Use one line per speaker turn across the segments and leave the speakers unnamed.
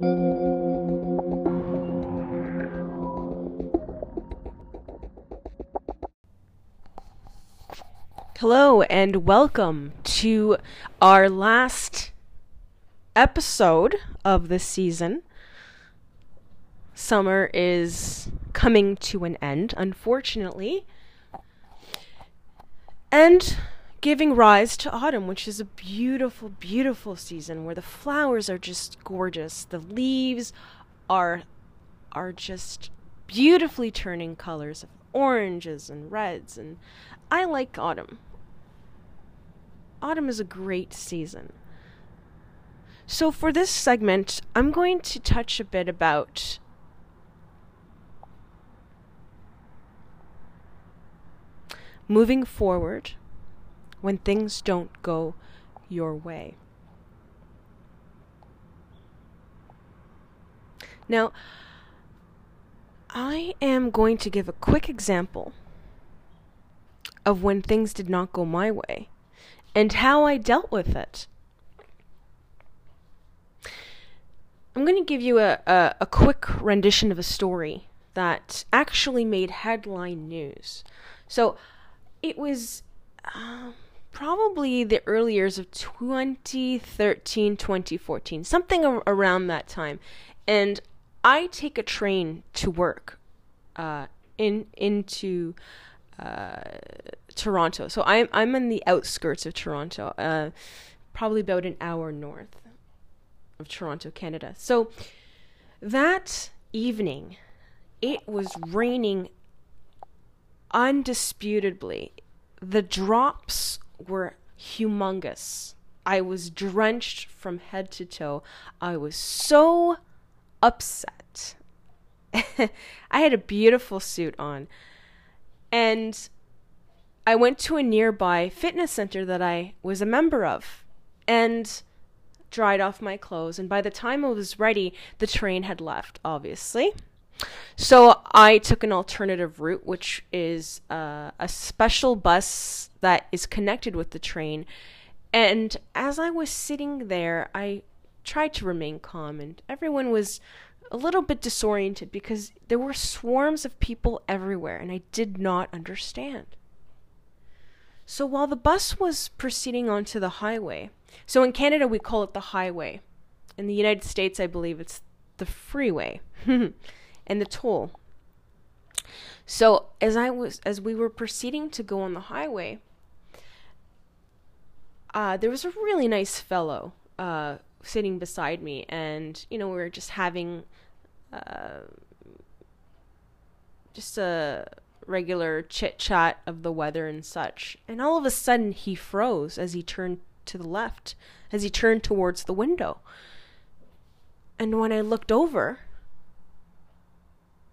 Hello and welcome to our last episode of this season. Summer is coming to an end, unfortunately, and giving rise to autumn, which is a beautiful, beautiful season where the flowers are just gorgeous. The leaves are are just beautifully turning colors of oranges and reds and I like autumn. Autumn is a great season. So for this segment, I'm going to touch a bit about moving forward when things don't go your way. Now, I am going to give a quick example of when things did not go my way and how I dealt with it. I'm going to give you a, a, a, quick rendition of a story that actually made headline news. So it was uh, probably the early years of 2013, 2014, something ar- around that time. And I take a train to work uh, in into uh, Toronto. So I'm I'm in the outskirts of Toronto, uh, probably about an hour north of Toronto, Canada. So that evening, it was raining undisputably. The drops were humongous. I was drenched from head to toe. I was so upset. I had a beautiful suit on. And I went to a nearby fitness center that I was a member of and dried off my clothes. And by the time I was ready, the train had left, obviously. So I took an alternative route, which is uh, a special bus that is connected with the train. And as I was sitting there, I tried to remain calm, and everyone was a little bit disoriented because there were swarms of people everywhere, and I did not understand. So while the bus was proceeding onto the highway, so in Canada we call it the highway. In the United States, I believe it's the freeway and the toll. So as I was as we were proceeding to go on the highway, uh, there was a really nice fellow uh, sitting beside me, and you know we were just having uh, just a regular chit chat of the weather and such. And all of a sudden, he froze as he turned to the left, as he turned towards the window. And when I looked over,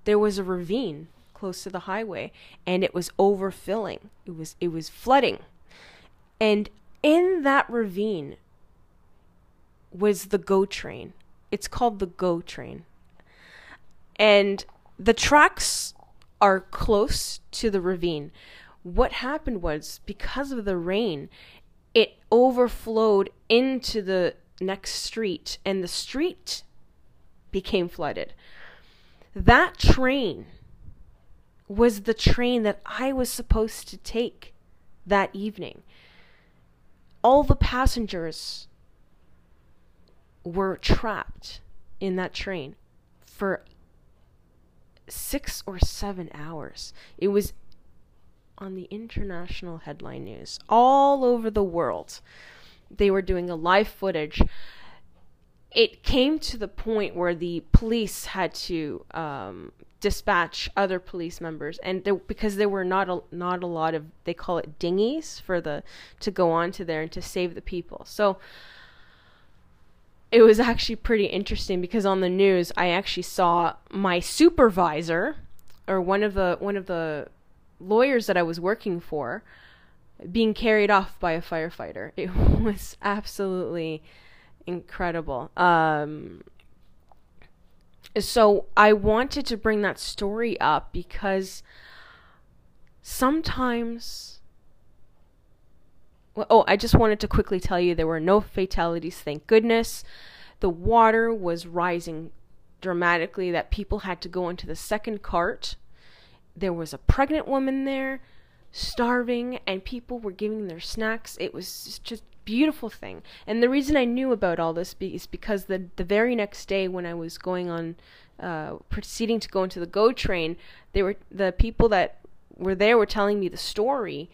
there was a ravine close to the highway, and it was overfilling. It was it was flooding, and in that ravine was the GO train. It's called the GO train. And the tracks are close to the ravine. What happened was because of the rain, it overflowed into the next street, and the street became flooded. That train was the train that I was supposed to take that evening. All the passengers were trapped in that train for six or seven hours. It was on the international headline news all over the world. They were doing a live footage. It came to the point where the police had to um, dispatch other police members, and there, because there were not a, not a lot of they call it dinghies for the to go onto there and to save the people. So it was actually pretty interesting because on the news I actually saw my supervisor or one of the one of the lawyers that I was working for being carried off by a firefighter. It was absolutely incredible. Um, so I wanted to bring that story up because sometimes oh, I just wanted to quickly tell you there were no fatalities, thank goodness. the water was rising dramatically that people had to go into the second cart. There was a pregnant woman there starving and people were giving their snacks. It was just beautiful thing. And the reason I knew about all this be- is because the the very next day when I was going on uh, proceeding to go into the GO train, they were the people that were there were telling me the story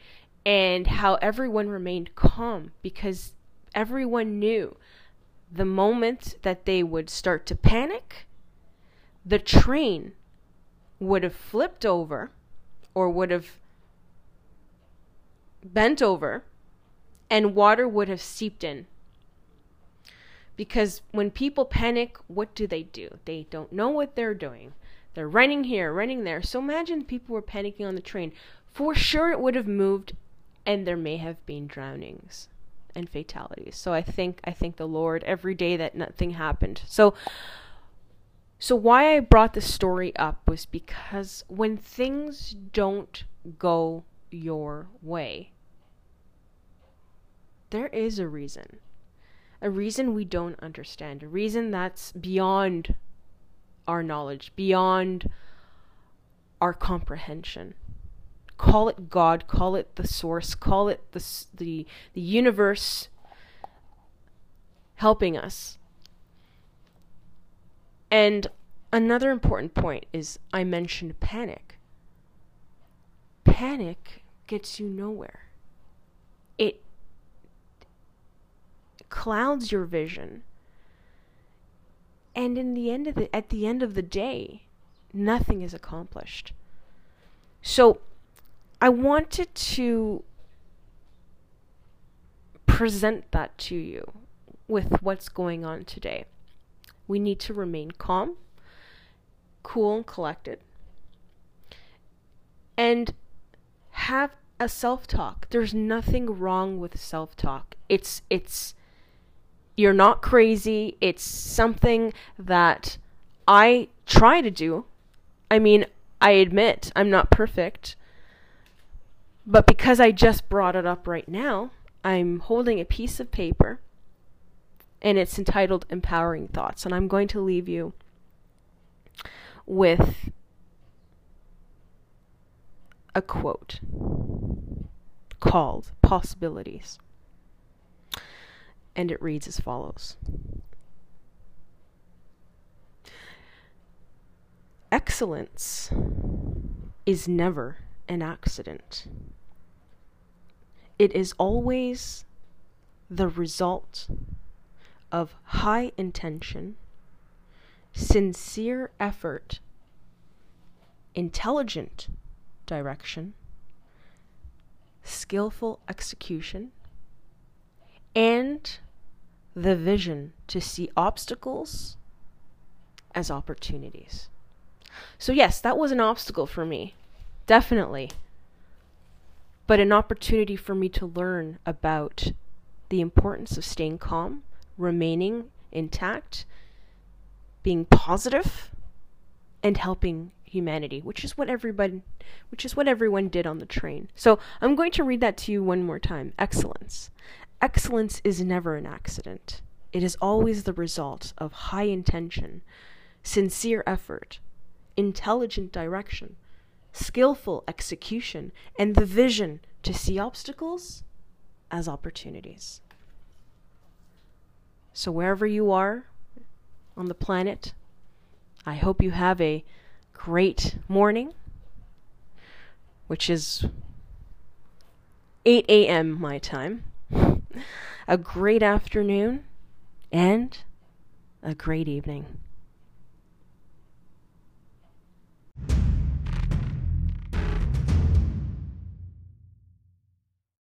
and how everyone remained calm because everyone knew the moment that they would start to panic, the train would have flipped over or would have bent over and water would have seeped in. Because when people panic, what do they do? They don't know what they're doing. They're running here, running there. So imagine people were panicking on the train. For sure, it would have moved, and there may have been drownings and fatalities. So I think I thank the Lord every day that nothing happened. So so why I brought this story up was because when things don't go your way, there is a reason. A reason we don't understand, a reason that's beyond our knowledge, beyond our comprehension. Call it God, call it the source, call it the the the universe helping us. And another important point is I mentioned panic. Panic gets you nowhere. It clouds your vision. And in the end of the at the end of the day, nothing is accomplished. So I wanted to present that to you with what's going on today. We need to remain calm, cool and collected, and have a self-talk. There's nothing wrong with self-talk. It's it's you're not crazy. It's something that I try to do. I mean, I admit I'm not perfect. But because I just brought it up right now, I'm holding a piece of paper and it's entitled Empowering Thoughts. And I'm going to leave you with a quote called Possibilities and it reads as follows Excellence is never an accident. It is always the result of high intention, sincere effort, intelligent direction, skillful execution, and the vision to see obstacles as opportunities. So, yes, that was an obstacle for me. Definitely. But an opportunity for me to learn about the importance of staying calm, remaining intact, being positive, and helping humanity, which is what everybody which is what everyone did on the train. So, I'm going to read that to you one more time. Excellence. Excellence is never an accident. It is always the result of high intention, sincere effort, intelligent direction, skillful execution, and the vision to see obstacles as opportunities. So, wherever you are on the planet, I hope you have a great morning, which is 8 a.m. my time a great afternoon, and a great evening.